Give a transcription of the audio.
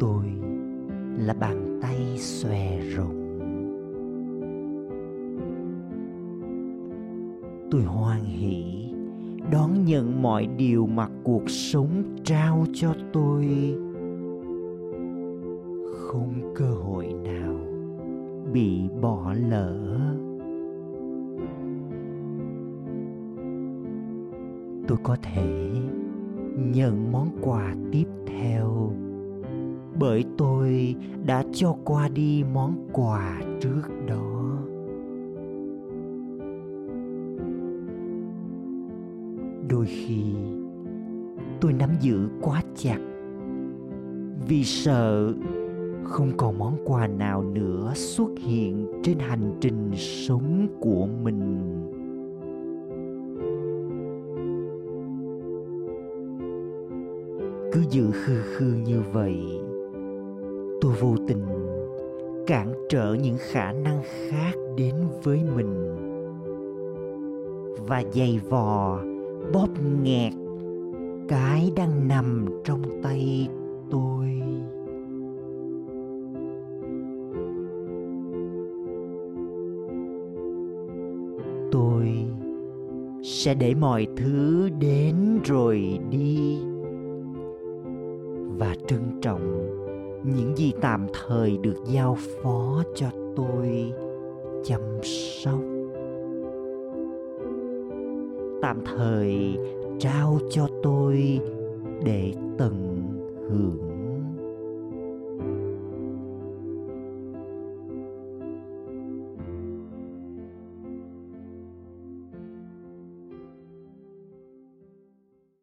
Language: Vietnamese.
tôi là bàn tay xòe rộng. Tôi hoan hỷ đón nhận mọi điều mà cuộc sống trao cho tôi. Không cơ hội nào bị bỏ lỡ. Tôi có thể nhận món quà tiếp theo bởi tôi đã cho qua đi món quà trước đó. Đôi khi, tôi nắm giữ quá chặt vì sợ không còn món quà nào nữa xuất hiện trên hành trình sống của mình. Cứ giữ khư khư như vậy vô tình cản trở những khả năng khác đến với mình. Và dày vò, bóp nghẹt, cái đang nằm trong tay tôi. Tôi sẽ để mọi thứ đến rồi đi. Và trân trọng những gì tạm thời được giao phó cho tôi chăm sóc. Tạm thời trao cho tôi để tận hưởng